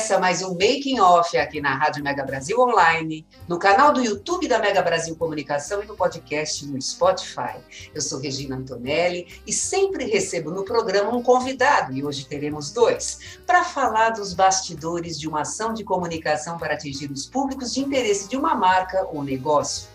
Começa mais um Making Off aqui na Rádio Mega Brasil Online, no canal do YouTube da Mega Brasil Comunicação e no podcast no Spotify. Eu sou Regina Antonelli e sempre recebo no programa um convidado, e hoje teremos dois, para falar dos bastidores de uma ação de comunicação para atingir os públicos de interesse de uma marca ou negócio.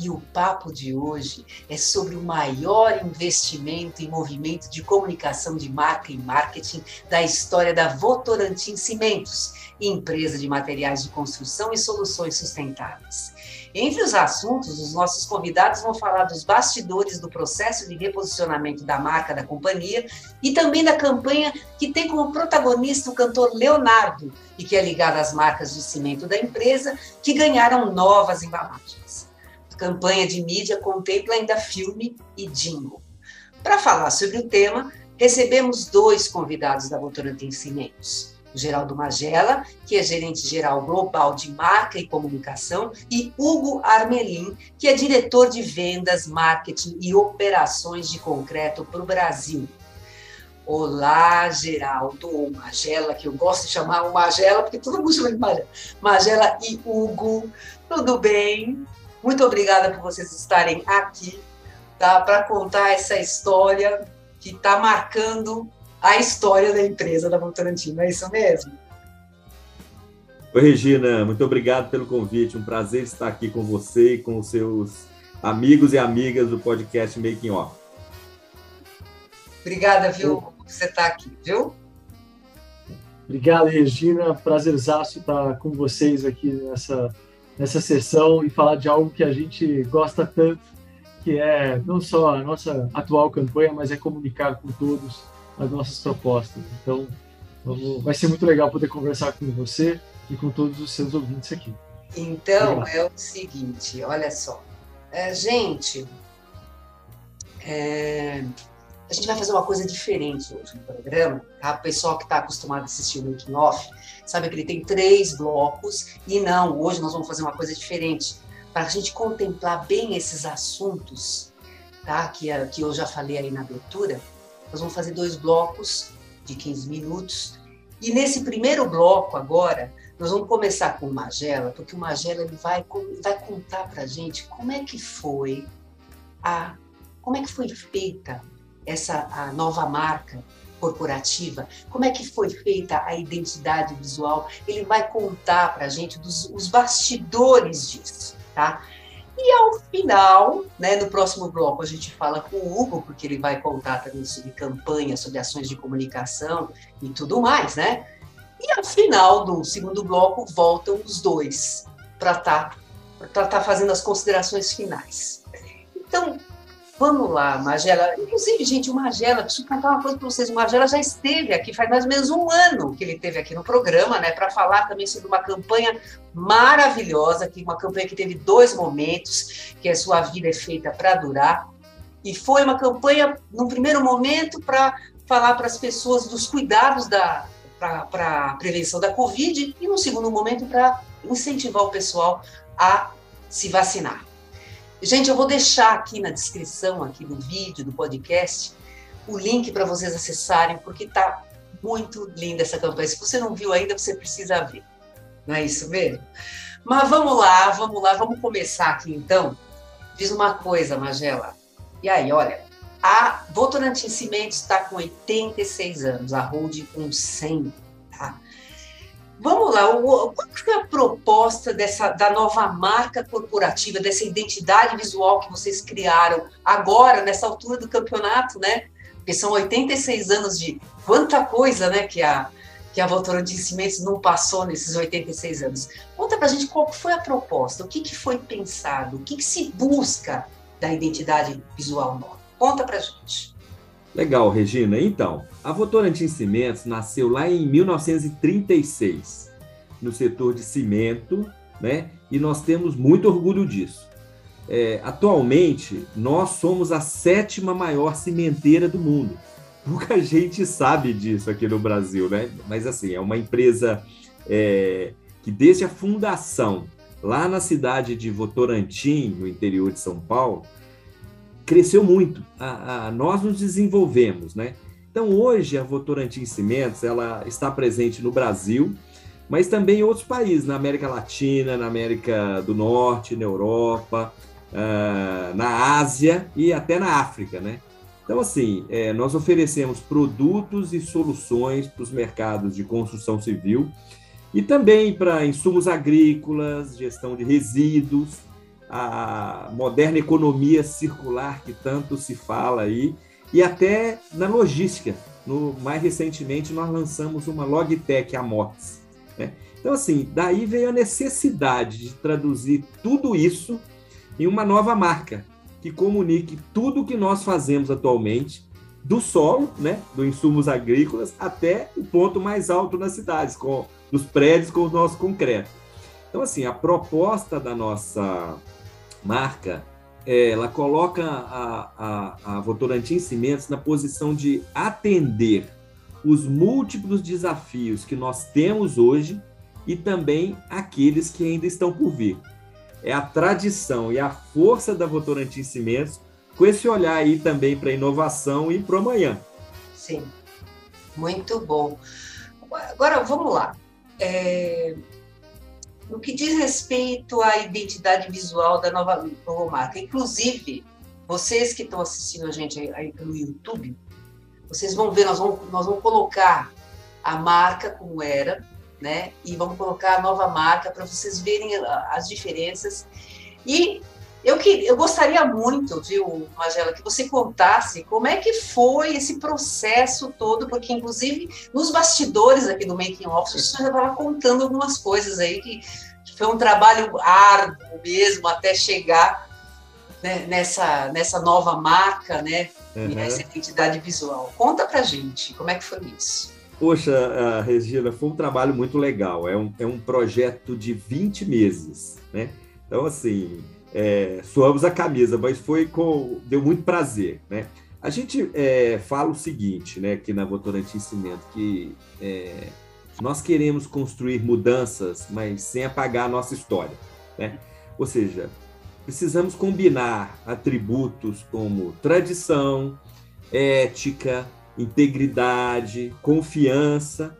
E o papo de hoje é sobre o maior investimento em movimento de comunicação de marca e marketing da história da Votorantim Cimentos, empresa de materiais de construção e soluções sustentáveis. Entre os assuntos, os nossos convidados vão falar dos bastidores do processo de reposicionamento da marca da companhia e também da campanha que tem como protagonista o cantor Leonardo e que é ligada às marcas de cimento da empresa que ganharam novas embalagens campanha de mídia contempla ainda filme e jingle. Para falar sobre o tema, recebemos dois convidados da Votorantim Cimentos. O Geraldo Magela, que é gerente geral global de marca e comunicação, e Hugo Armelin, que é diretor de vendas, marketing e operações de concreto para o Brasil. Olá, Geraldo, Magela, que eu gosto de chamar o Magela, porque todo mundo chama de Magela. Magela e Hugo, tudo bem? Muito obrigada por vocês estarem aqui tá, para contar essa história que está marcando a história da empresa da Votorantim, é isso mesmo? Oi, Regina, muito obrigado pelo convite. Um prazer estar aqui com você e com os seus amigos e amigas do podcast Making Off. Obrigada, viu, por você estar aqui, viu? Obrigado, Regina. Prazerzaço estar com vocês aqui nessa nessa sessão e falar de algo que a gente gosta tanto, que é não só a nossa atual campanha, mas é comunicar com todos as nossas propostas. Então, vamos, vai ser muito legal poder conversar com você e com todos os seus ouvintes aqui. Então, é o seguinte, olha só. É, gente, é, a gente vai fazer uma coisa diferente hoje no programa. Tá? O pessoal que está acostumado a assistir o Making Off sabe que ele tem três blocos. E não, hoje nós vamos fazer uma coisa diferente. Para a gente contemplar bem esses assuntos, tá? que, é, que eu já falei aí na abertura, nós vamos fazer dois blocos de 15 minutos. E nesse primeiro bloco agora, nós vamos começar com o Magela, porque o Magela ele vai, vai contar para a gente como é que foi a como é que foi feita essa a nova marca corporativa, como é que foi feita a identidade visual, ele vai contar para a gente dos, os bastidores disso, tá? E ao final, né, no próximo bloco, a gente fala com o Hugo, porque ele vai contar também sobre campanha, sobre ações de comunicação e tudo mais, né? E ao final do segundo bloco, voltam os dois para estar tá, tá fazendo as considerações finais. Então, Vamos lá, Magela. Inclusive, gente, o Magela, preciso contar uma coisa para vocês. O Magela já esteve aqui, faz mais ou menos um ano que ele esteve aqui no programa, né, para falar também sobre uma campanha maravilhosa, que uma campanha que teve dois momentos, que é Sua Vida é Feita para Durar. E foi uma campanha, num primeiro momento, para falar para as pessoas dos cuidados da para a prevenção da Covid, e no segundo momento, para incentivar o pessoal a se vacinar. Gente, eu vou deixar aqui na descrição aqui do vídeo, do podcast, o link para vocês acessarem, porque está muito linda essa campanha. Se você não viu ainda, você precisa ver. Não é isso mesmo? Mas vamos lá, vamos lá, vamos começar aqui então. Diz uma coisa, Magela. E aí, olha, a Votorantim Cimentos está com 86 anos, a Hold com 100, tá? Vamos lá, qual foi a proposta dessa, da nova marca corporativa, dessa identidade visual que vocês criaram agora, nessa altura do campeonato, né? Porque são 86 anos de quanta coisa, né, que a, que a Votorantim Cimentos não passou nesses 86 anos. Conta para a gente qual foi a proposta, o que, que foi pensado, o que, que se busca da identidade visual nova. Conta para a gente. Legal, Regina. Então, a Votorantim Cimentos nasceu lá em 1936, no setor de cimento, né? E nós temos muito orgulho disso. É, atualmente, nós somos a sétima maior cimenteira do mundo. Pouca gente sabe disso aqui no Brasil, né? Mas assim, é uma empresa é, que desde a fundação, lá na cidade de Votorantim, no interior de São Paulo, cresceu muito. A, a, nós nos desenvolvemos, né? Então hoje a Votorantim Cimentos ela está presente no Brasil, mas também em outros países, na América Latina, na América do Norte, na Europa, uh, na Ásia e até na África, né? Então, assim, é, nós oferecemos produtos e soluções para os mercados de construção civil e também para insumos agrícolas, gestão de resíduos, a moderna economia circular que tanto se fala aí, e até na logística. No, mais recentemente, nós lançamos uma Logitech Amox. Né? Então, assim, daí veio a necessidade de traduzir tudo isso em uma nova marca, que comunique tudo o que nós fazemos atualmente, do solo, né, dos insumos agrícolas, até o ponto mais alto nas cidades, com os prédios com o nosso concreto. Então, assim, a proposta da nossa marca, é, ela coloca a, a, a Votorantim Cimentos na posição de atender os múltiplos desafios que nós temos hoje e também aqueles que ainda estão por vir é a tradição e a força da Votorantim Cimentos, com esse olhar aí também para a inovação e para o amanhã. Sim, muito bom. Agora, vamos lá. É... No que diz respeito à identidade visual da nova logomarca, inclusive, vocês que estão assistindo a gente aí pelo YouTube, vocês vão ver, nós vamos, nós vamos colocar a marca como era, né? E vamos colocar a nova marca para vocês verem as diferenças. E eu, que, eu gostaria muito, viu, Magela, que você contasse como é que foi esse processo todo, porque, inclusive, nos bastidores aqui do Making Off, você já estava contando algumas coisas aí que, foi um trabalho árduo mesmo até chegar né, nessa, nessa nova marca, né? Uhum. E nessa identidade visual. Conta pra gente como é que foi isso. Poxa, Regina, foi um trabalho muito legal. É um, é um projeto de 20 meses, né? Então, assim, é, suamos a camisa, mas foi com. deu muito prazer, né? A gente é, fala o seguinte, né, aqui na Votorantim Cimento, que é, nós queremos construir mudanças, mas sem apagar a nossa história, né? Ou seja, precisamos combinar atributos como tradição, ética, integridade, confiança,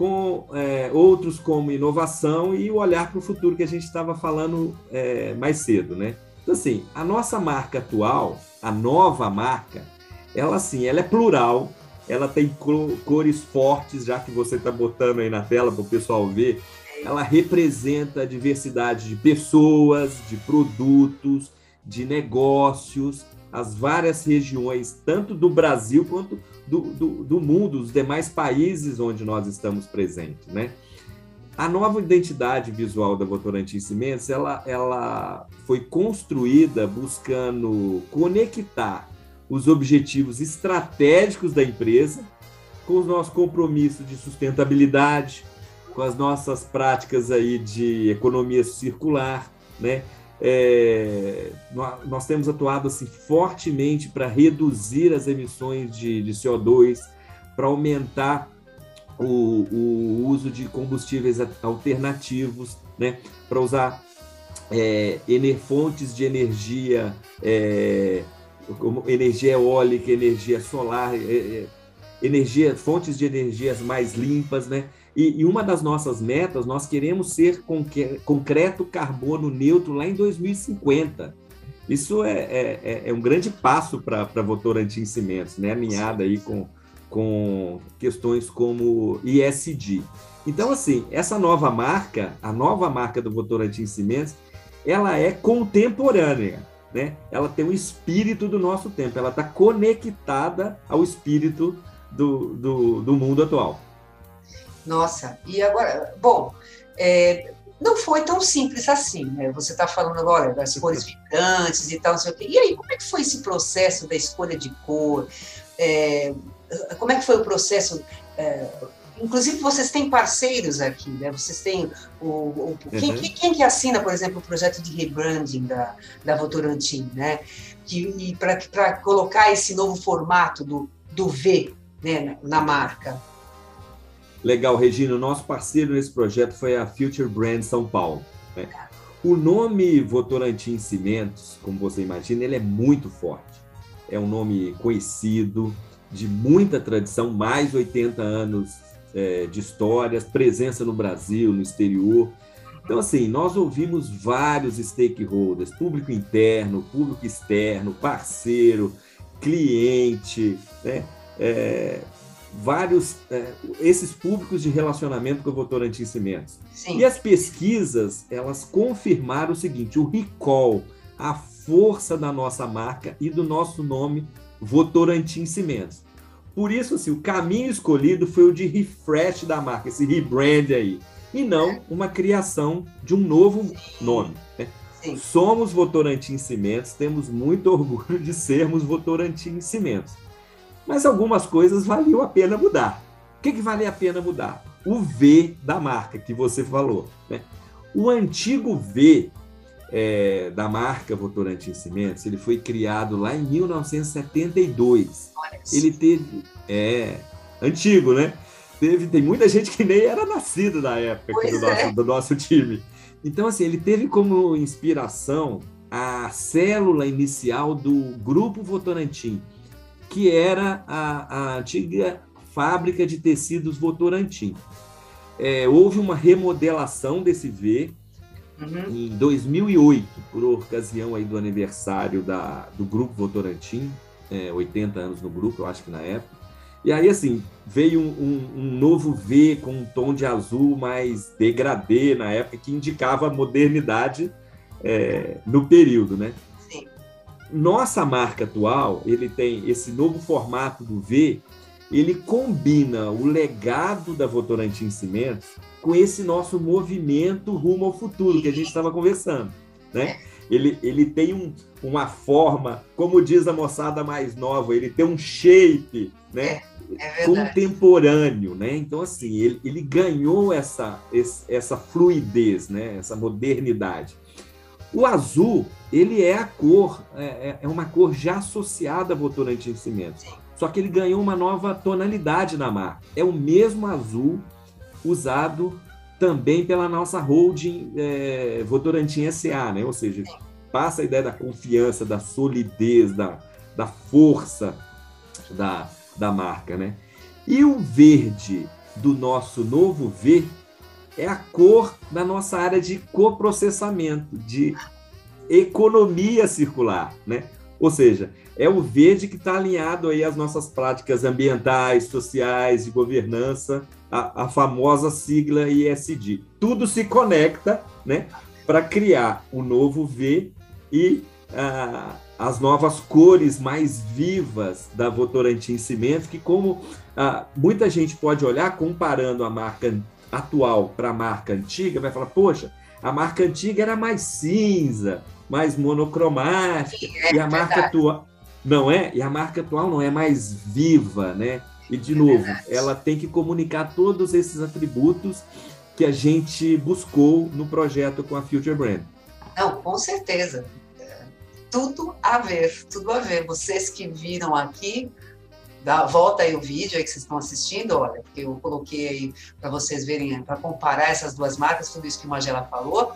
com é, outros como inovação e o olhar para o futuro que a gente estava falando é, mais cedo, né? Então, assim, a nossa marca atual, a nova marca, ela, assim, ela é plural, ela tem cores fortes, já que você está botando aí na tela para o pessoal ver, ela representa a diversidade de pessoas, de produtos, de negócios, as várias regiões, tanto do Brasil quanto do, do, do mundo, os demais países onde nós estamos presentes, né? A nova identidade visual da Votorantim Cimentos, ela, ela foi construída buscando conectar os objetivos estratégicos da empresa com os nossos compromissos de sustentabilidade, com as nossas práticas aí de economia circular, né? É, nós temos atuado assim, fortemente para reduzir as emissões de, de CO2, para aumentar o, o, uso de combustíveis alternativos, né, para usar é, fontes de energia, é, como energia eólica, energia solar, é, é, energia, fontes de energias mais limpas, né? E, e, uma das nossas metas, nós queremos ser concreto carbono neutro lá em 2050. Isso é, é, é, é um grande passo para a Votorantim Cimentos, né? alinhada aí com, com questões como ISD. Então, assim, essa nova marca, a nova marca do Votorantim Cimentos, ela é contemporânea, né? Ela tem o espírito do nosso tempo, ela está conectada ao espírito do, do, do mundo atual. Nossa, e agora, bom, é, não foi tão simples assim, né? Você está falando agora das cores vibrantes e tal, não sei o quê. E aí, como é que foi esse processo da escolha de cor? É, como é que foi o processo? É, inclusive, vocês têm parceiros aqui, né? Vocês têm o, o quem, uhum. quem, quem, que assina, por exemplo, o projeto de rebranding da, da Votorantim, né? Que, para colocar esse novo formato do, do V né, na marca. Legal, Regina. O nosso parceiro nesse projeto foi a Future Brand São Paulo. Né? O nome Votorantim Cimentos, como você imagina, ele é muito forte. É um nome conhecido, de muita tradição, mais 80 anos é, de histórias, presença no Brasil, no exterior. Então, assim, nós ouvimos vários stakeholders, público interno, público externo, parceiro, cliente, né? É, vários é, esses públicos de relacionamento com o Votorantim Cimentos. Sim. E as pesquisas, elas confirmaram o seguinte, o recall, a força da nossa marca e do nosso nome Votorantim Cimentos. Por isso, assim, o caminho escolhido foi o de refresh da marca, esse rebrand aí, e não uma criação de um novo nome. Né? Somos Votorantim Cimentos, temos muito orgulho de sermos Votorantim Cimentos mas algumas coisas valiam a pena mudar. O que, que valia a pena mudar? O V da marca que você falou. Né? O antigo V é, da marca Votorantim Cimentos, ele foi criado lá em 1972. Ele teve. É. Antigo, né? Teve, tem muita gente que nem era nascida na época do, é. nosso, do nosso time. Então, assim, ele teve como inspiração a célula inicial do Grupo Votorantim, que era a, a antiga fábrica de tecidos Votorantim. É, houve uma remodelação desse V uhum. em 2008, por ocasião aí do aniversário da, do Grupo Votorantim, é, 80 anos no grupo, eu acho que na época. E aí, assim, veio um, um, um, novo V com um tom de azul mais degradê na época, que indicava modernidade é, no período, né? Nossa marca atual, ele tem esse novo formato do V, ele combina o legado da Votorantim Cimentos com esse nosso movimento rumo ao futuro que a gente estava conversando, né? Ele, ele tem um, uma forma, como diz a moçada mais nova, ele tem um shape, né? É, é contemporâneo, né? Então assim, ele, ele ganhou essa, essa fluidez, né? Essa modernidade. O azul, ele é a cor, é, é, é uma cor já associada a Votorantim Cimentos. Só que ele ganhou uma nova tonalidade na marca. É o mesmo azul usado também pela nossa holding é, Votorantim SA, né? Ou seja, passa a ideia da confiança, da solidez, da, da força da, da marca, né? E o verde do nosso novo V é a cor da nossa área de coprocessamento, de economia circular, né? Ou seja, é o verde que está alinhado aí às nossas práticas ambientais, sociais, de governança, a, a famosa sigla ISD. Tudo se conecta, né, para criar o novo V e as novas cores mais vivas da Votorantim Cimento, que como muita gente pode olhar comparando a marca atual para a marca antiga, vai falar, poxa, a marca antiga era mais cinza, mais monocromática, Sim, é, e a marca atual não é, e a marca atual não é mais viva, né? E de é novo, verdade. ela tem que comunicar todos esses atributos que a gente buscou no projeto com a Future Brand. Não, com certeza. Tudo a ver, tudo a ver. Vocês que viram aqui, Dá, volta aí o vídeo aí que vocês estão assistindo, olha, porque eu coloquei aí para vocês verem, para comparar essas duas marcas, tudo isso que o Magela falou.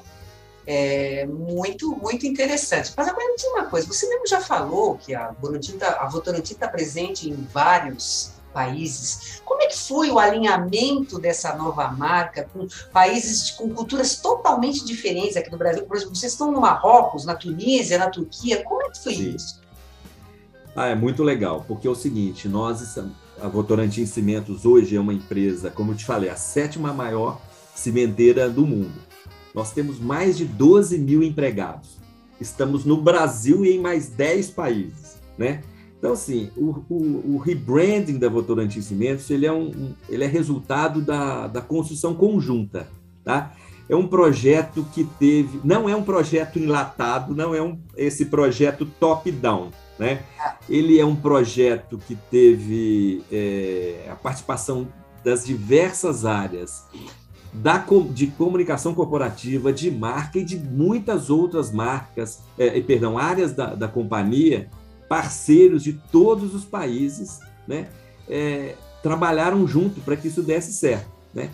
É muito, muito interessante. Mas agora me diz uma coisa, você mesmo já falou que a Votorantim está tá presente em vários países. Como é que foi o alinhamento dessa nova marca com países com culturas totalmente diferentes aqui do Brasil? Por exemplo, vocês estão no Marrocos, na Tunísia, na Turquia. Como é que foi Sim. isso? Ah, é muito legal, porque é o seguinte, nós, a Votorantim Cimentos hoje é uma empresa, como eu te falei, a sétima maior cimenteira do mundo. Nós temos mais de 12 mil empregados. Estamos no Brasil e em mais 10 países, né? Então, assim, o, o, o rebranding da Votorantim Cimentos, ele é, um, ele é resultado da, da construção conjunta, tá? É um projeto que teve, não é um projeto enlatado, não é um, esse projeto top-down, né? Ele é um projeto que teve é, a participação das diversas áreas da, de comunicação corporativa, de marca e de muitas outras marcas, é, perdão, áreas da, da companhia, parceiros de todos os países, né? É, trabalharam junto para que isso desse certo, né?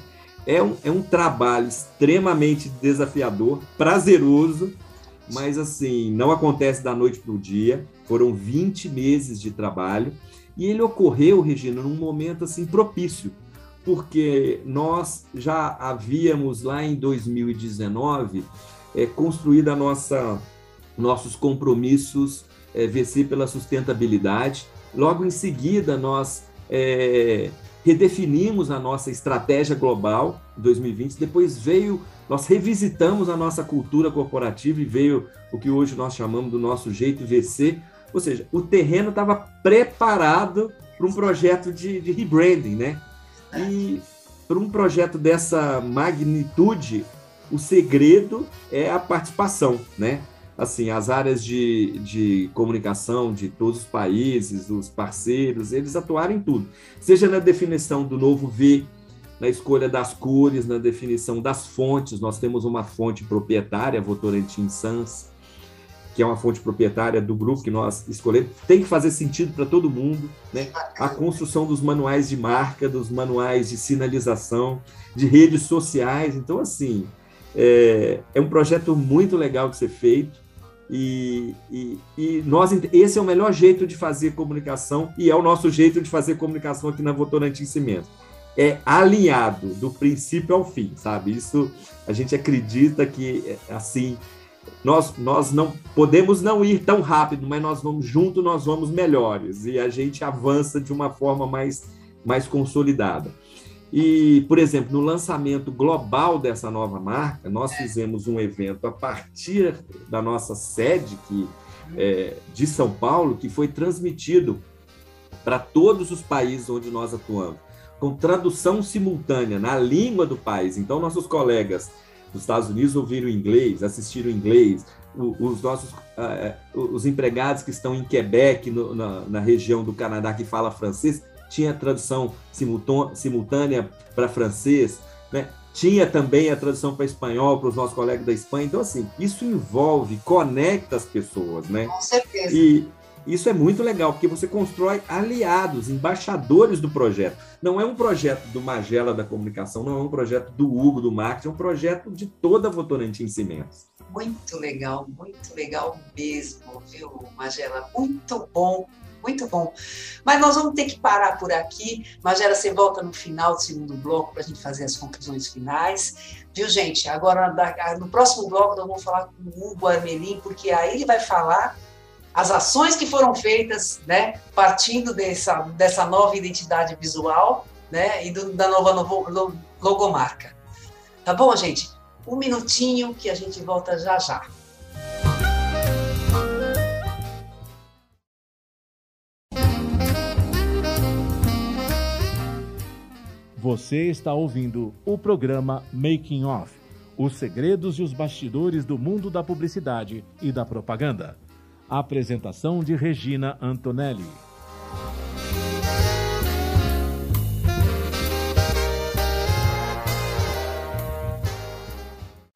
É um, é um trabalho extremamente desafiador, prazeroso, mas assim, não acontece da noite para o dia. Foram 20 meses de trabalho e ele ocorreu, Regina, num momento assim propício, porque nós já havíamos lá em 2019 é, construído a nossa, nossos compromissos é, VC pela sustentabilidade. Logo em seguida, nós é, redefinimos a nossa estratégia global em 2020. Depois veio, nós revisitamos a nossa cultura corporativa e veio o que hoje nós chamamos do nosso jeito VC. Ou seja, o terreno estava preparado para um projeto de, de rebranding, né? E para um projeto dessa magnitude, o segredo é a participação, né? assim, as áreas de, de comunicação de todos os países, os parceiros, eles atuaram em tudo. Seja na definição do novo V, na escolha das cores, na definição das fontes. Nós temos uma fonte proprietária, Votorantim Sans, que é uma fonte proprietária do grupo que nós escolhemos. Tem que fazer sentido para todo mundo. Né? A construção dos manuais de marca, dos manuais de sinalização, de redes sociais. Então, assim, é, é um projeto muito legal de ser feito. E, e, e, nós, esse é o melhor jeito de fazer comunicação e é o nosso jeito de fazer comunicação aqui na Votorantim Cimento. É alinhado do princípio ao fim, sabe? Isso a gente acredita que assim nós, nós não podemos não ir tão rápido, mas nós vamos junto, nós vamos melhores e a gente avança de uma forma mais, mais consolidada. E, por exemplo, no lançamento global dessa nova marca, nós fizemos um evento a partir da nossa sede que, é, de São Paulo, que foi transmitido para todos os países onde nós atuamos, com tradução simultânea na língua do país. Então, nossos colegas dos Estados Unidos ouviram inglês, assistiram inglês, os nossos uh, os empregados que estão em Quebec, no, na, na região do Canadá, que fala francês, tinha tradução simultânea para francês, né? tinha também a tradução para espanhol para os nossos colegas da Espanha. Então, assim, isso envolve, conecta as pessoas, né? Com certeza. E isso é muito legal, porque você constrói aliados, embaixadores do projeto. Não é um projeto do Magela da comunicação, não é um projeto do Hugo do marketing, é um projeto de toda a Votorantim Cimentos. Muito legal, muito legal mesmo, viu, Magela? Muito bom muito bom. Mas nós vamos ter que parar por aqui. Magera, você volta no final do segundo bloco para a gente fazer as conclusões finais. Viu, gente? Agora, no próximo bloco, nós vamos falar com o Hugo Armelin, porque aí ele vai falar as ações que foram feitas, né, partindo dessa, dessa nova identidade visual, né, e do, da nova logomarca. Tá bom, gente? Um minutinho que a gente volta já já. Você está ouvindo o programa Making Off Os segredos e os bastidores do mundo da publicidade e da propaganda. Apresentação de Regina Antonelli.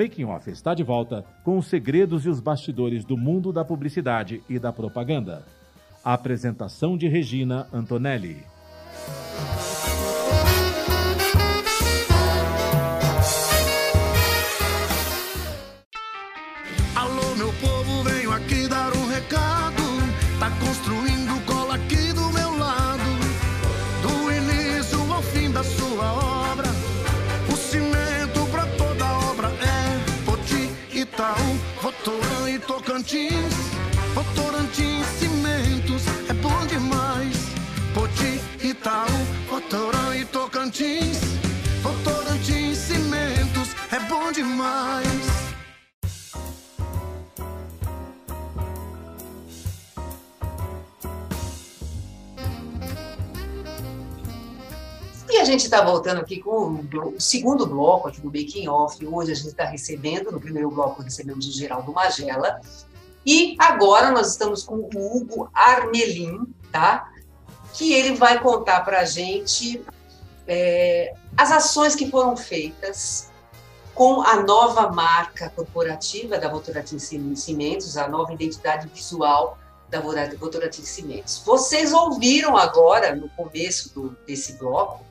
Making Off está de volta com os segredos e os bastidores do mundo da publicidade e da propaganda. A apresentação de Regina Antonelli. Alô, meu povo, venho aqui dar um recado. Tá construindo Tocantins. Votorantim Cimentos é bom demais. Poti, Itaú, Votoran e Tocantins. Votorantim Cimentos é bom demais. E a gente está voltando aqui com o segundo bloco aqui do Making Off. Hoje a gente está recebendo, no primeiro bloco recebemos o Geraldo Magela. E agora nós estamos com o Hugo Armelin, tá? Que ele vai contar para a gente é, as ações que foram feitas com a nova marca corporativa da Votorantim Cimentos, a nova identidade visual da Votorantim Cimentos. Vocês ouviram agora, no começo do, desse bloco,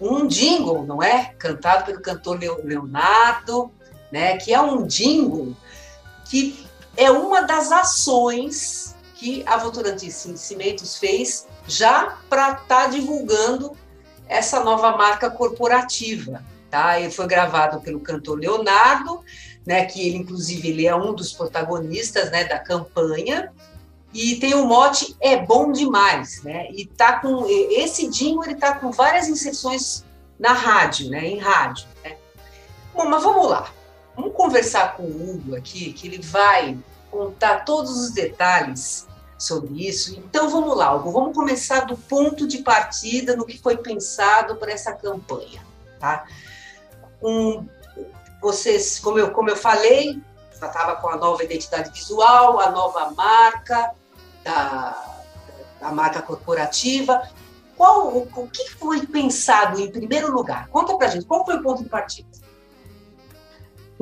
um jingle, não é? Cantado pelo cantor Leo- Leonardo, né? Que é um jingle que é uma das ações que a Votorantim Cimentos fez já para estar divulgando essa nova marca corporativa, tá? Ele foi gravado pelo cantor Leonardo, né? Que ele inclusive ele é um dos protagonistas, né? Da campanha e tem o mote é bom demais, né? E tá com esse jingle ele tá com várias inserções na rádio, né? Em rádio. Né? Bom, mas vamos lá. Vamos conversar com o Hugo aqui, que ele vai contar todos os detalhes sobre isso. Então vamos lá, Hugo. Vamos começar do ponto de partida no que foi pensado para essa campanha, tá? Um, vocês, como eu, como eu falei, estava com a nova identidade visual, a nova marca da, da marca corporativa. Qual, o, o que foi pensado em primeiro lugar? Conta pra gente, qual foi o ponto de partida?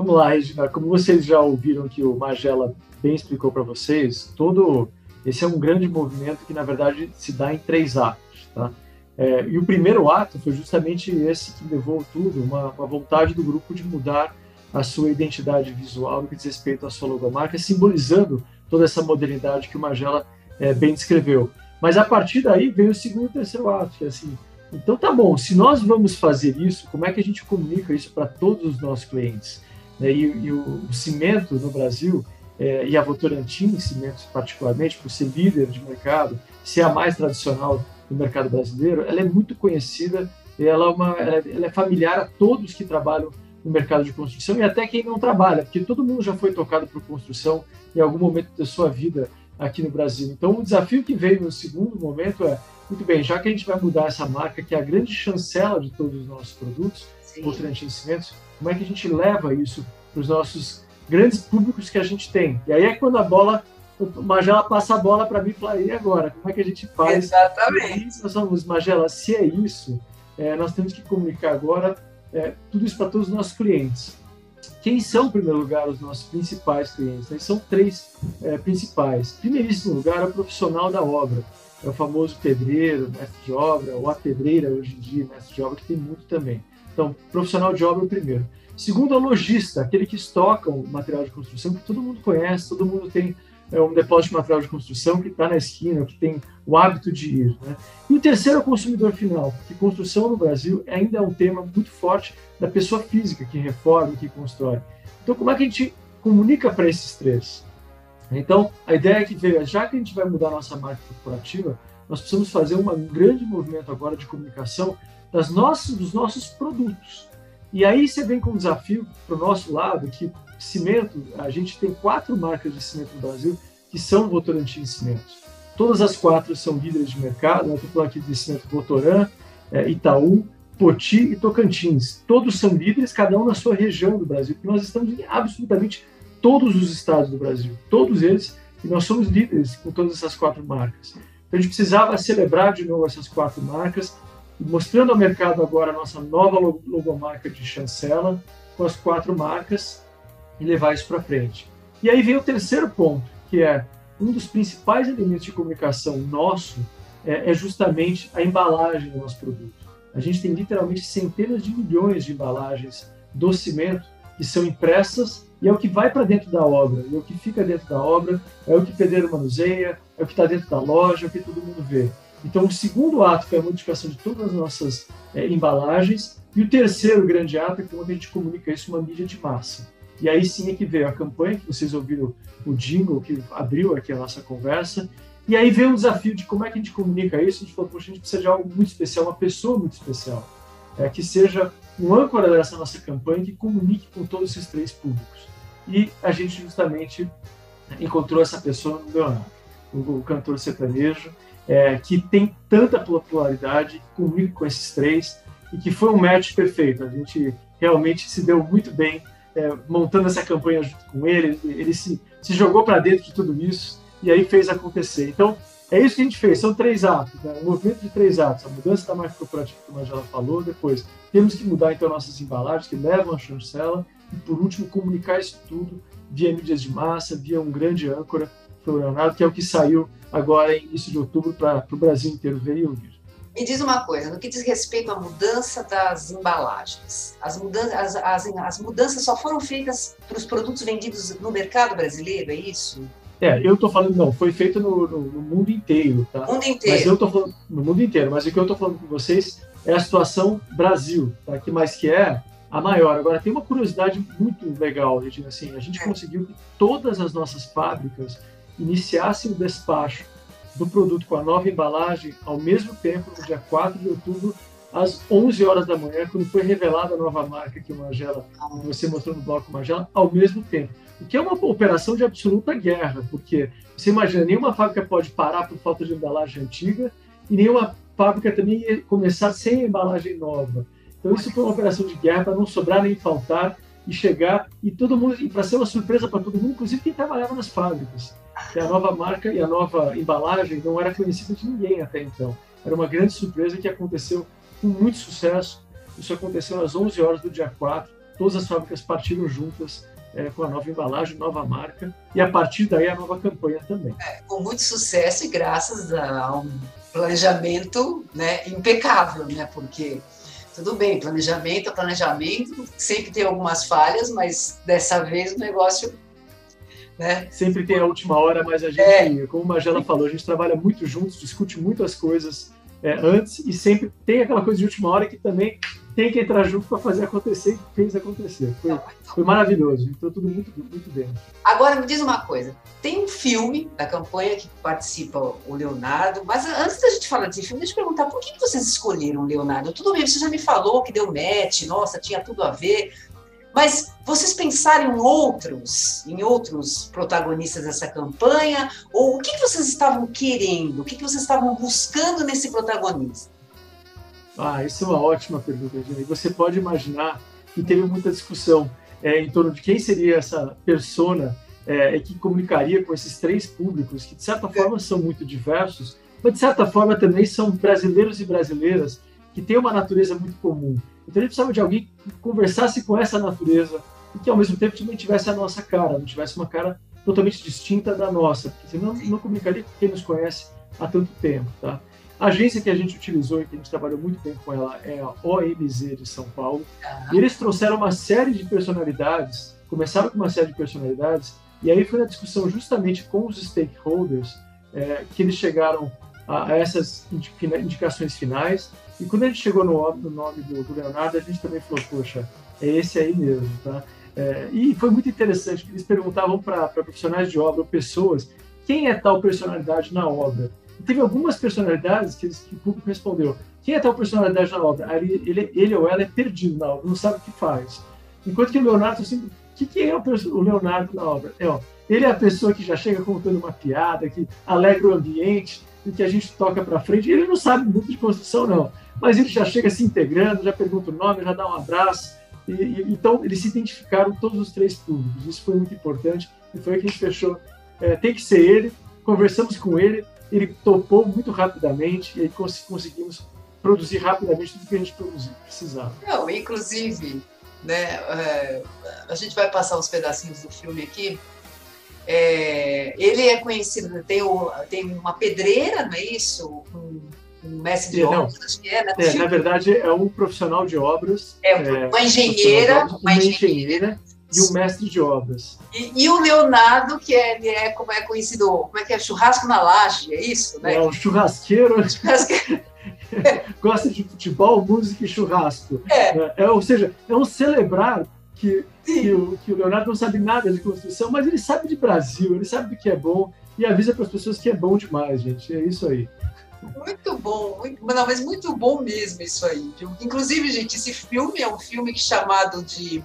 Vamos lá, Regina. Como vocês já ouviram que o Magela bem explicou para vocês, todo esse é um grande movimento que na verdade se dá em três atos, tá? É, e o primeiro ato foi justamente esse que levou tudo, uma, uma vontade do grupo de mudar a sua identidade visual no que diz respeito à sua logomarca, simbolizando toda essa modernidade que o Magela é, bem descreveu. Mas a partir daí veio o segundo e terceiro ato, que é assim, então tá bom, se nós vamos fazer isso, como é que a gente comunica isso para todos os nossos clientes? Né? E, e o, o, cimento no Brasil, é, e a Votorantim Cimentos particularmente, por ser líder de mercado, ser a mais tradicional do mercado brasileiro, ela é muito conhecida, ela é, uma, ela é, ela é familiar a todos que trabalham no mercado de construção e até quem não trabalha, porque todo mundo já foi tocado por construção em algum momento da sua vida aqui no Brasil. Então, o desafio que veio no segundo momento é, muito bem, já que a gente vai mudar essa marca, que é a grande chancela de todos os nossos produtos, Votorantim Cimentos, como é que a gente leva isso para os nossos grandes públicos que a gente tem? E aí é quando a bola, o Magela passa a bola para mim e fala, e agora? Como é que a gente faz? Exatamente. Nós somos, Magela, se é isso, é, nós temos que comunicar agora é, tudo isso para todos os nossos clientes. Quem são, em primeiro lugar, os nossos principais clientes? Né? São três é, principais. Primeiríssimo lugar é o profissional da obra. É o famoso pedreiro, mestre de obra, ou a pedreira hoje em dia, mestre de obra, que tem muito também. Então, profissional de obra é primeiro. Segundo é o lojista, aquele que estoca o material de construção, que todo mundo conhece, todo mundo tem é, um depósito de material de construção que está na esquina, que tem o hábito de ir. Né? E o terceiro é o consumidor final, porque construção no Brasil ainda é um tema muito forte da pessoa física que reforma, que constrói. Então, como é que a gente comunica para esses três? Então, a ideia é que, veja, já que a gente vai mudar a nossa marca corporativa, nós precisamos fazer um grande movimento agora de comunicação das nossas, dos nossos produtos. E aí você vem com um desafio para o nosso lado, que cimento, a gente tem quatro marcas de cimento no Brasil que são Votorantim Cimentos. Todas as quatro são líderes de mercado, eu estou falando aqui de cimento Votoran, Itaú, Poti e Tocantins. Todos são líderes, cada um na sua região do Brasil, porque nós estamos em absolutamente todos os estados do Brasil, todos eles, e nós somos líderes com todas essas quatro marcas. Então a gente precisava celebrar de novo essas quatro marcas, mostrando ao mercado agora a nossa nova logomarca de chancela, com as quatro marcas, e levar isso para frente. E aí vem o terceiro ponto, que é um dos principais elementos de comunicação nosso, é, é justamente a embalagem do nosso produto. A gente tem literalmente centenas de milhões de embalagens do cimento que são impressas e é o que vai para dentro da obra, é o que fica dentro da obra, é o que o pedreiro manuseia, é o que está dentro da loja, é o que todo mundo vê. Então, o segundo ato foi a modificação de todas as nossas é, embalagens, e o terceiro grande ato é como a gente comunica isso uma mídia de massa. E aí sim é que veio a campanha, que vocês ouviram o jingle que abriu aqui a nossa conversa. E aí veio o desafio de como é que a gente comunica isso. A gente falou, poxa, a gente precisa de algo muito especial, uma pessoa muito especial, é, que seja um âncora dessa nossa campanha, que comunique com todos esses três públicos. E a gente justamente encontrou essa pessoa no Leonardo, o cantor sertanejo, é, que tem tanta popularidade, comigo com esses três, e que foi um match perfeito. A gente realmente se deu muito bem é, montando essa campanha junto com ele, ele se, se jogou para dentro de tudo isso e aí fez acontecer. Então, é isso que a gente fez, são três atos, né? um movimento de três atos, a mudança da marca corporativa, como a Angela falou, depois temos que mudar então nossas embalagens que levam a chancela e por último comunicar isso tudo via mídias de massa, via um grande âncora, foi o Leonardo, que é o que saiu agora em início de outubro para o Brasil inteiro ver e ouvir. Me diz uma coisa, no que diz respeito à mudança das embalagens, as mudanças, as, as, as mudanças só foram feitas para os produtos vendidos no mercado brasileiro, é isso? É, eu estou falando, não, foi feito no, no, no, mundo inteiro, tá? Mundo inteiro. Mas eu estou falando, no mundo inteiro, mas o que eu estou falando com vocês é a situação Brasil, tá? Que mais que é a maior. Agora, tem uma curiosidade muito legal, Regina, assim, a gente é. conseguiu que todas as nossas fábricas iniciassem o despacho do produto com a nova embalagem ao mesmo tempo, no dia 4 de outubro, às 11 horas da manhã, quando foi revelada a nova marca que o Magela, você mostrou no bloco Magela, ao mesmo tempo. O que é uma operação de absoluta guerra, porque você imagina, nenhuma fábrica pode parar por falta de embalagem antiga e nenhuma fábrica também ia começar sem embalagem nova. Então isso foi uma operação de guerra para não sobrar nem faltar e chegar e todo mundo e para ser uma surpresa para todo mundo, inclusive quem trabalhava nas fábricas que a nova marca e a nova embalagem não era conhecida de ninguém até então. Era uma grande surpresa que aconteceu com muito sucesso. Isso aconteceu às 11 horas do dia 4. Todas as fábricas partiram juntas é, com a nova embalagem, nova marca, e a partir daí a nova campanha também. É, com muito sucesso e graças a um planejamento né, impecável, né? Porque tudo bem, planejamento é planejamento, sempre tem algumas falhas, mas dessa vez o negócio né? Sempre tem a última hora, mas a gente, é. como a Magela falou, a gente trabalha muito juntos, discute muitas coisas é, antes e sempre tem aquela coisa de última hora que também tem que entrar junto para fazer acontecer e fez acontecer. Foi, foi maravilhoso, então tudo muito, muito bem. Agora me diz uma coisa: tem um filme da campanha que participa o Leonardo, mas antes da gente falar desse filme, deixa eu perguntar por que vocês escolheram o Leonardo? Tudo bem, você já me falou que deu match, nossa, tinha tudo a ver, mas vocês pensaram em outros, em outros protagonistas dessa campanha? Ou o que vocês estavam querendo? O que vocês estavam buscando nesse protagonista? Ah, isso é uma ótima pergunta, Gina. E você pode imaginar que teve muita discussão é, em torno de quem seria essa persona é, que comunicaria com esses três públicos, que de certa forma são muito diversos, mas de certa forma também são brasileiros e brasileiras que têm uma natureza muito comum. Então a gente precisava de alguém que conversasse com essa natureza e que ao mesmo tempo também tivesse a nossa cara, não tivesse uma cara totalmente distinta da nossa, porque senão não comunicaria com quem nos conhece há tanto tempo, tá? A agência que a gente utilizou e que a gente trabalhou muito bem com ela é a OMZ de São Paulo. E eles trouxeram uma série de personalidades, começaram com uma série de personalidades, e aí foi na discussão justamente com os stakeholders é, que eles chegaram a, a essas indicações finais e quando a gente chegou no, no nome do, do, Leonardo, a gente também falou, poxa, é esse aí mesmo, tá? É, e foi muito interessante, que eles perguntavam para profissionais de obra, pessoas, quem é tal personalidade na obra? Teve algumas personalidades que, que o público respondeu, quem é tal personalidade na obra? Ele, ele ou ela é perdido na obra, não sabe o que faz. Enquanto que o Leonardo, assim, o que, que é o Leonardo na obra? É, ó, ele é a pessoa que já chega contando uma piada, que alegra o ambiente, e que a gente toca para frente. Ele não sabe muito de construção, não mas ele já chega se integrando, já pergunta o nome, já dá um abraço. E, e, então, eles se identificaram todos os três públicos. Isso foi muito importante e foi que a gente fechou. É, tem que ser ele. Conversamos com ele, ele topou muito rapidamente e aí cons conseguimos produzir rapidamente tudo que a gente produzir, precisava. Não, inclusive, né, é, a gente vai passar uns pedacinhos do filme aqui. É, ele é conhecido, tem, o, tem uma pedreira, não é isso? Um, um mestre de obras, acho que é, né? É, na verdade, é um profissional de obras. É, uma engenheira. Obras, uma, engenheira, e um mestre de obras. E, e, o Leonardo, que é, ele é, como é conhecido, como é que é? Churrasco na laje, é isso? Né? É, um churrasqueiro. churrasqueiro. Gosta de futebol, música e churrasco. É. é. é. ou seja, é um celebrar que, que, o, que o Leonardo não sabe nada de construção, mas ele sabe de Brasil, ele sabe do que é bom e avisa para as pessoas que é bom demais, gente. É isso aí. Muito bom, muito, não, mas muito bom mesmo isso aí. Inclusive, gente, esse filme é um filme chamado de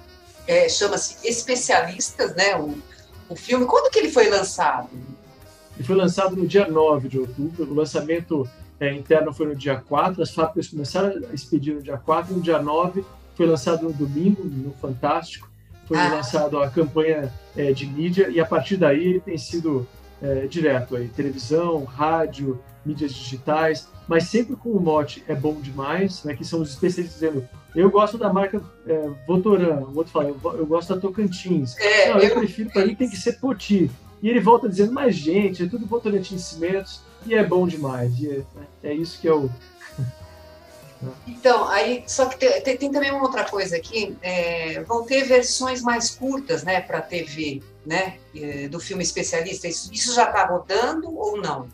é, chama-se Especialistas, né? O, o filme. Quando que ele foi lançado? Ele foi lançado no dia 9 de outubro. O lançamento é, interno foi no dia 4. As fábricas começaram a expedir no dia 4. No dia 9 foi lançado no domingo, no Fantástico. Foi ah. lançado a campanha é, de mídia e a partir daí ele tem sido é, direto aí, televisão, rádio, mídias digitais, mas sempre com o mote é bom demais, né, que são os especialistas dizendo eu gosto da marca é, Votoran, o outro fala, eu, eu gosto da Tocantins. É, Não, eu, eu prefiro, para mim tem que ser Poti. E ele volta dizendo, mas gente, é tudo Votorantim Cimentos e é bom demais. E é, é isso que é o, então, aí, só que tem, tem, também uma outra coisa aqui, é, vão ter versões mais curtas, né, para TV, né, é, do filme especialista. Isso, isso já está rodando ou não?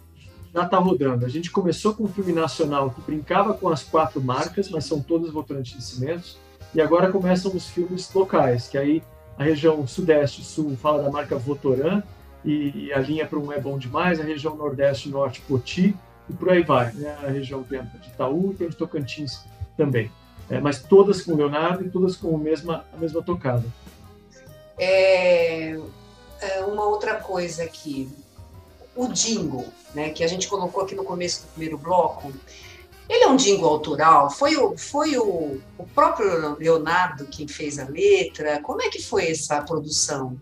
Já está rodando. A gente começou com um filme nacional que brincava com as quatro marcas, mas são todos Votorantim de Cimentos, e agora começam os filmes locais, que aí a região sudeste e sul fala da marca Votoran, e, e a linha para um é bom demais, a região nordeste e norte Poti, e por aí vai. Né? A região tem de Itaú e tem de Tocantins também. É, mas todas com Leonardo e todas com a mesma, a mesma tocada. É, é uma outra coisa aqui. O jingle, né, que a gente colocou aqui no começo do primeiro bloco, ele é um jingle autoral? Foi o, foi o, o próprio Leonardo quem fez a letra? Como é que foi essa produção?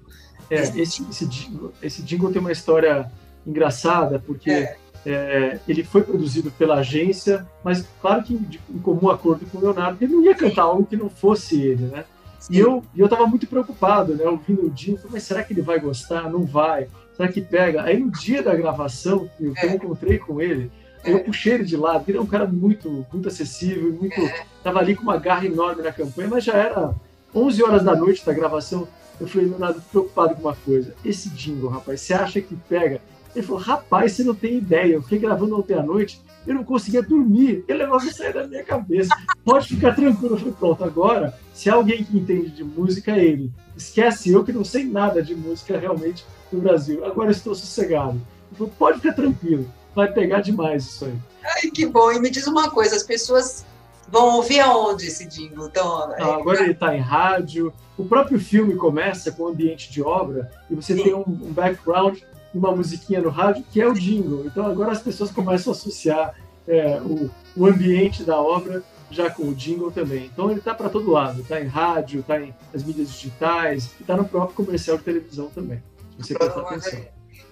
É, esse, esse, jingle, esse jingle tem uma história engraçada, porque é. É, ele foi produzido pela agência, mas claro que em comum acordo com o Leonardo, ele não ia cantar algo que não fosse ele, né? Sim. E eu e eu estava muito preocupado, né? Ouvindo o Dinho, mas será que ele vai gostar? Não vai? Será que pega? Aí no dia da gravação, eu, é. eu encontrei com ele, é. eu puxei ele de lado. Ele é um cara muito, muito acessível, muito, é. tava ali com uma garra enorme na campanha, mas já era 11 horas da noite da gravação. Eu falei, Leonardo, preocupado com uma coisa. Esse jingle, rapaz, você acha que pega? Ele falou, rapaz, você não tem ideia. Eu fiquei gravando ontem à noite, eu não conseguia dormir. Ele negócio sair da minha cabeça. Pode ficar tranquilo. Eu falei, pronto, agora, se alguém que entende de música, é ele. Esquece eu que não sei nada de música realmente no Brasil. Agora estou sossegado. Ele falou, pode ficar tranquilo. Vai pegar demais isso aí. Ai, que bom. E me diz uma coisa, as pessoas vão ouvir aonde esse jingle? Então, é... agora ele está em rádio. O próprio filme começa com o ambiente de obra e você Sim. tem um, um background uma musiquinha no rádio, que é o jingle. Então agora as pessoas começam a associar é, o, o ambiente da obra já com o jingle também. Então ele está para todo lado, está em rádio, está em as mídias digitais, está no próprio comercial de televisão também. Se você prestar atenção.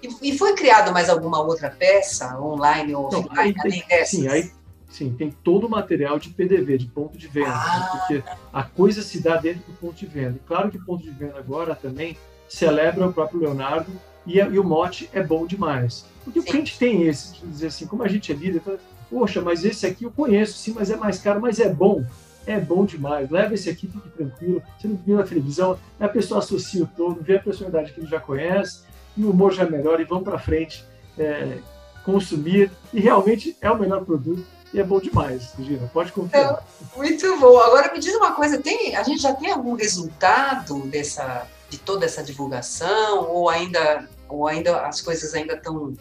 E, e foi criado mais alguma outra peça, online ou Não, offline, além dessas? Sim, aí Sim, tem todo o material de PDV, de ponto de venda, ah. né? porque a coisa se dá dentro do ponto de venda. E claro que o ponto de venda agora também celebra o próprio Leonardo e, e o mote é bom demais. Porque sim. o cliente tem esse, de dizer assim, como a gente é líder, fala, poxa, mas esse aqui eu conheço, sim, mas é mais caro, mas é bom. É bom demais. Leva esse aqui, fique tranquilo. Você não viu na televisão, a pessoa associa o todo, vê a personalidade que ele já conhece, e o humor já é melhor, e vão para frente é, consumir. E realmente é o melhor produto e é bom demais, Gina. Pode confiar. É, muito bom. Agora me diz uma coisa: tem, a gente já tem algum resultado dessa, de toda essa divulgação ou ainda ou ainda as coisas ainda estão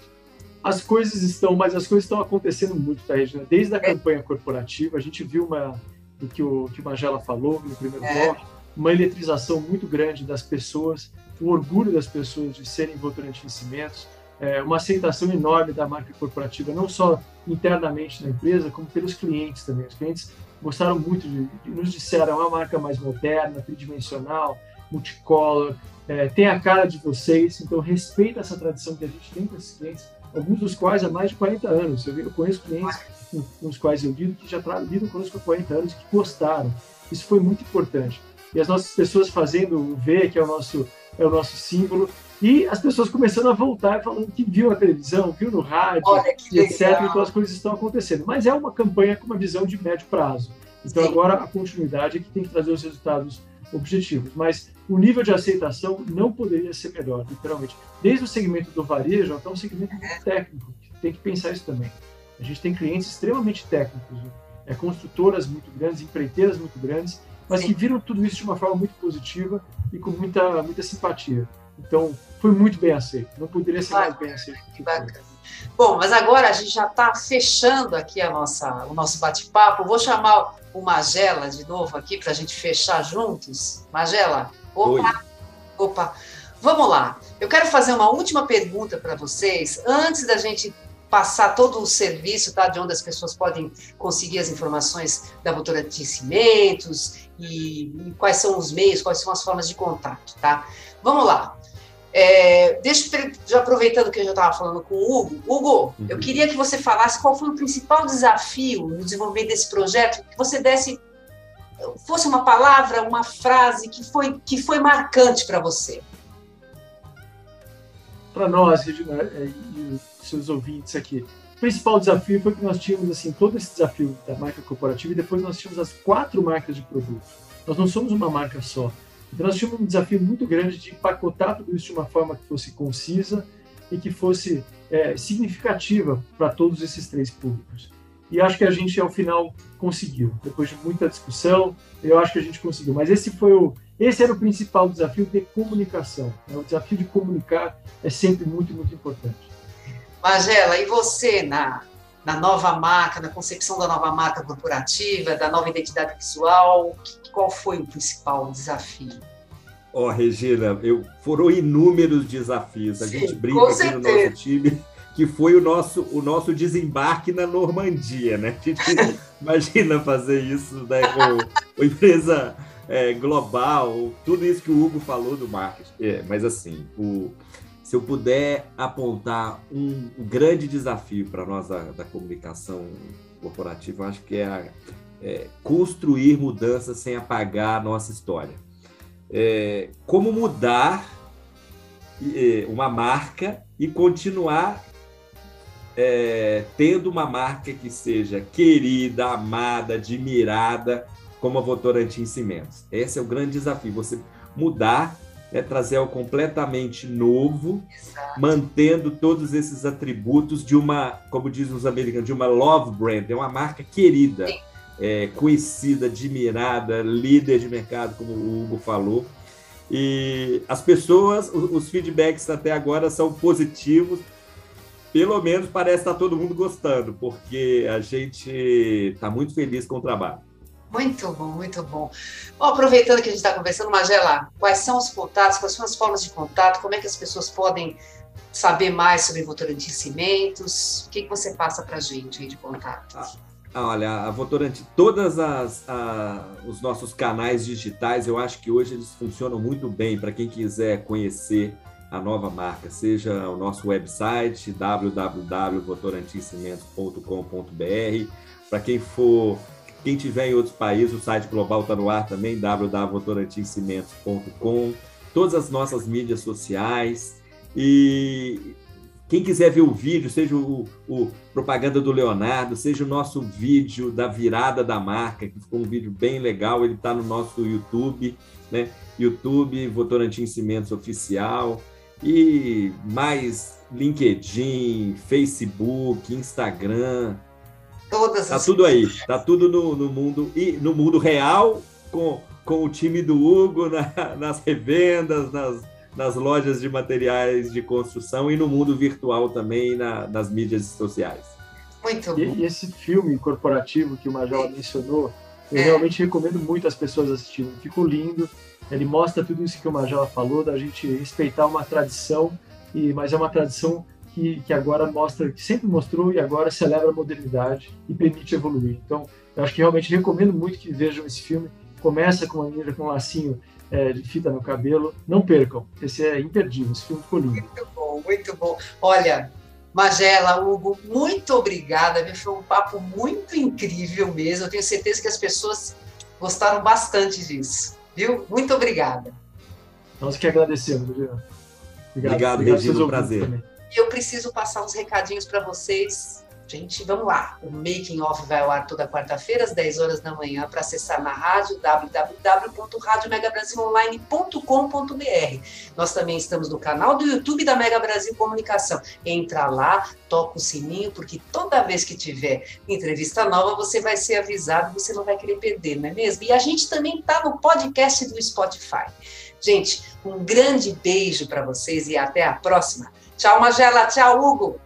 as coisas estão, mas as coisas estão acontecendo muito, tá, Regina? Desde a é. campanha corporativa, a gente viu uma, do que o, que o Magela falou no primeiro é. bloco, uma eletrização muito grande das pessoas, o orgulho das pessoas de serem Votorantim Cimentos, é, uma aceitação enorme da marca corporativa, não só internamente na empresa, como pelos clientes também. Os clientes gostaram muito de, de nos disseram, é uma marca mais moderna, tridimensional, multicolor, é, tem a cara de vocês, então respeita essa tradição que a gente tem com esses clientes, alguns dos quais há mais de 40 anos. Eu, eu conheço clientes com, com, os quais eu lido que já lidam conosco há 40 anos que gostaram. Isso foi muito importante. E as nossas pessoas fazendo o V, que é o nosso, é o nosso símbolo, e as pessoas começando a voltar falando que viu na televisão, viu no rádio, etc. Então as coisas estão acontecendo. Mas é uma campanha com uma visão de médio prazo. Então Sim. agora a continuidade é que tem que trazer os resultados objetivos. Mas o nível de aceitação não poderia ser melhor, literalmente. Desde o segmento do varejo até o segmento técnico, tem que pensar isso também. A gente tem clientes extremamente técnicos, né? é, construtoras muito grandes, empreiteiras muito grandes, mas Sim. que viram tudo isso de uma forma muito positiva e com muita, muita simpatia. Então, foi muito bem aceito. Não poderia ser mais bem aceito. que. Bom, mas agora a gente já está fechando aqui a nossa, o nosso bate-papo. Vou chamar o Magela de novo aqui para a gente fechar juntos. Magela, opa, Oi. opa. Vamos lá. Eu quero fazer uma última pergunta para vocês, antes da gente passar todo o serviço, tá? De onde as pessoas podem conseguir as informações da Votorantim Cimentos e, e quais são os meios, quais são as formas de contato, tá? Vamos lá. É, deixa eu, já aproveitando que eu já estava falando com o Hugo. Hugo, Uhum. eu queria que você falasse qual foi o principal desafio no desenvolvimento desse projeto, que você desse fosse uma palavra, uma frase que foi que foi marcante para você. para nós, Regina, é, e os seus ouvintes aqui, o principal desafio foi que nós tínhamos assim todo esse desafio da marca corporativa e depois nós tínhamos as quatro marcas de produtos. Nós não somos uma marca só. Então nós tínhamos um desafio muito grande de empacotar tudo isso de uma forma que fosse concisa e que fosse é, significativa para todos esses três públicos. E acho que a gente, ao final, conseguiu. Depois de muita discussão, eu acho que a gente conseguiu. Mas esse foi o, esse era o principal desafio de comunicação. né? O desafio de comunicar é sempre muito, muito importante. Magela, e você na, na nova marca, na concepção da nova marca corporativa, da nova identidade visual, qual foi o principal desafio? Ó, Regina, eu, foram inúmeros desafios. A Sim, gente brinca aqui no certeza. nosso time que foi o nosso, o nosso desembarque na Normandia, né? A gente imagina fazer isso né, com, com empresa é, global, tudo isso que o Hugo falou do marketing. É, mas assim, o, se eu puder apontar um, grande desafio para nós da, da comunicação corporativa, acho que é, a- é construir mudanças sem apagar a nossa história. É, como mudar eh, uma marca e continuar é, tendo uma marca que seja querida, amada, admirada, como a Votorantim Cimentos. Esse é o grande desafio, você mudar, né, trazer algo completamente novo, mantendo todos esses atributos de uma, como dizem os americanos, de uma love brand, é uma marca querida, é, conhecida, admirada, líder de mercado, como o Hugo falou. E as pessoas, os feedbacks até agora são positivos. Pelo menos parece estar todo mundo gostando, porque a gente está muito feliz com o trabalho. Muito bom, muito bom. Bom, aproveitando que a gente está conversando, Magela, quais são os contatos, quais são as formas de contato, como é que as pessoas podem saber mais sobre Votorantim Cimentos? O que, que você passa para a gente aí de contato? Ah, Olha, a Votorantim, todas os nossos canais digitais, eu acho que hoje eles funcionam muito bem para quem quiser conhecer a nova marca, seja o nosso website www.votorantimcimentos.com.br, para quem for, quem tiver em outros países, o site global está no ar também, www.votorantimcimentos.com, todas as nossas mídias sociais e quem quiser ver o vídeo, seja o, o propaganda do Leonardo, seja o nosso vídeo da virada da marca, que ficou um vídeo bem legal, ele está no nosso YouTube, né? YouTube, Votorantim Cimentos Oficial, e mais LinkedIn, Facebook, Instagram, Todas tá as tudo aí, tá tudo no, no mundo e no mundo real com, com o time do Hugo na- nas revendas, nas, nas lojas de materiais de construção e no mundo virtual também na- nas mídias sociais. Muito bom. E, e esse filme corporativo que o Major mencionou, eu É. realmente recomendo muito as pessoas assistirem. Ficou lindo. Ele mostra tudo isso que o Major falou, da gente respeitar uma tradição, e mas é uma tradição que, que agora mostra, que sempre mostrou e agora celebra a modernidade e permite evoluir. Então, eu acho que realmente recomendo muito que vejam esse filme. Começa com uma menina com um lacinho é, de fita no cabelo. Não percam, esse é imperdível. Esse filme ficou lindo. Muito bom, muito bom. Olha, Magela, Hugo, muito obrigada. Foi um papo muito incrível mesmo. Eu tenho certeza que as pessoas gostaram bastante disso. Viu? Muito obrigada. Nós que agradecemos, Regina. Obrigado, Regina, seus um prazer. também. Eu preciso passar uns recadinhos para vocês Gente, vamos lá. O Making Off vai ao ar toda quarta-feira, às 10 horas da manhã, para acessar na rádio www.radiomegabrasilonline.com.br. Nós também estamos no canal do YouTube da Mega Brasil Comunicação. Entra lá, toca o sininho, porque toda vez que tiver entrevista nova, você vai ser avisado, você não vai querer perder, não é mesmo? E a gente também está no podcast do Spotify. Gente, um grande beijo para vocês e até a próxima. Tchau, Magela. Tchau, Hugo.